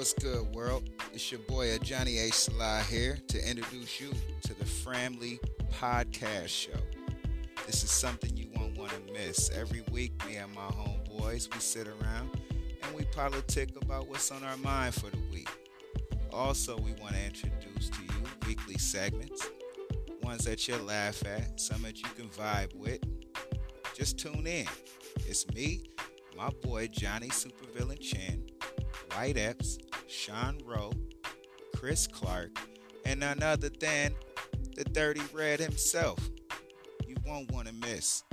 What's good, world? It's your boy Johnny A. Salah here to introduce you to the Framily Podcast Show. This is something you won't want to miss. Every week, me and my homeboys, we sit around and we politic about what's on our mind for the week. Also, we want to introduce to you weekly segments, ones that you'll laugh at, some that you can vibe with. Just tune in. It's me, my boy Johnny Supervillain Chin, White Epps, Sean Rowe, Chris Clark, and none other than the Dirty Red himself. You won't want to miss.